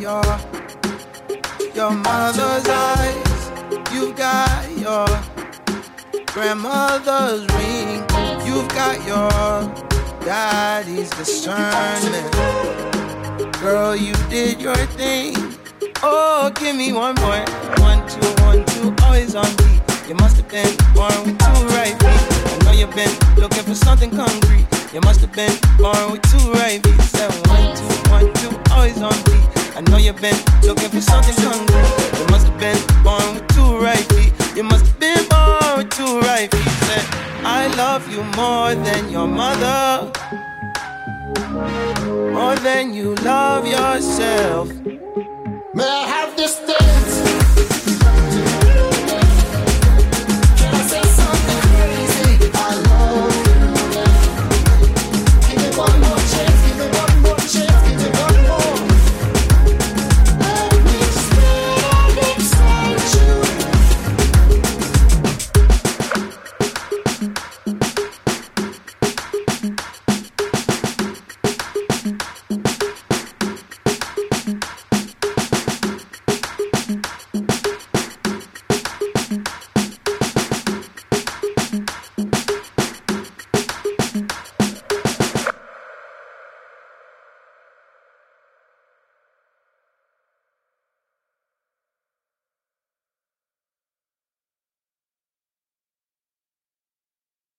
your your mother's eyes. You've got your grandmother's ring. You've got your daddy's discernment. Girl, you did your thing. Oh, give me one more. One, two, one, two, always on beat. You must have been born with two right feet. I know you've been looking for something concrete. You must have been born with two right feet. Seven, one, two, one, two, always on beat. I know you've been looking for something concrete. You must have been born with two right feet. You must have been born with two right feet. Said I love you more than your mother. More than you love yourself. May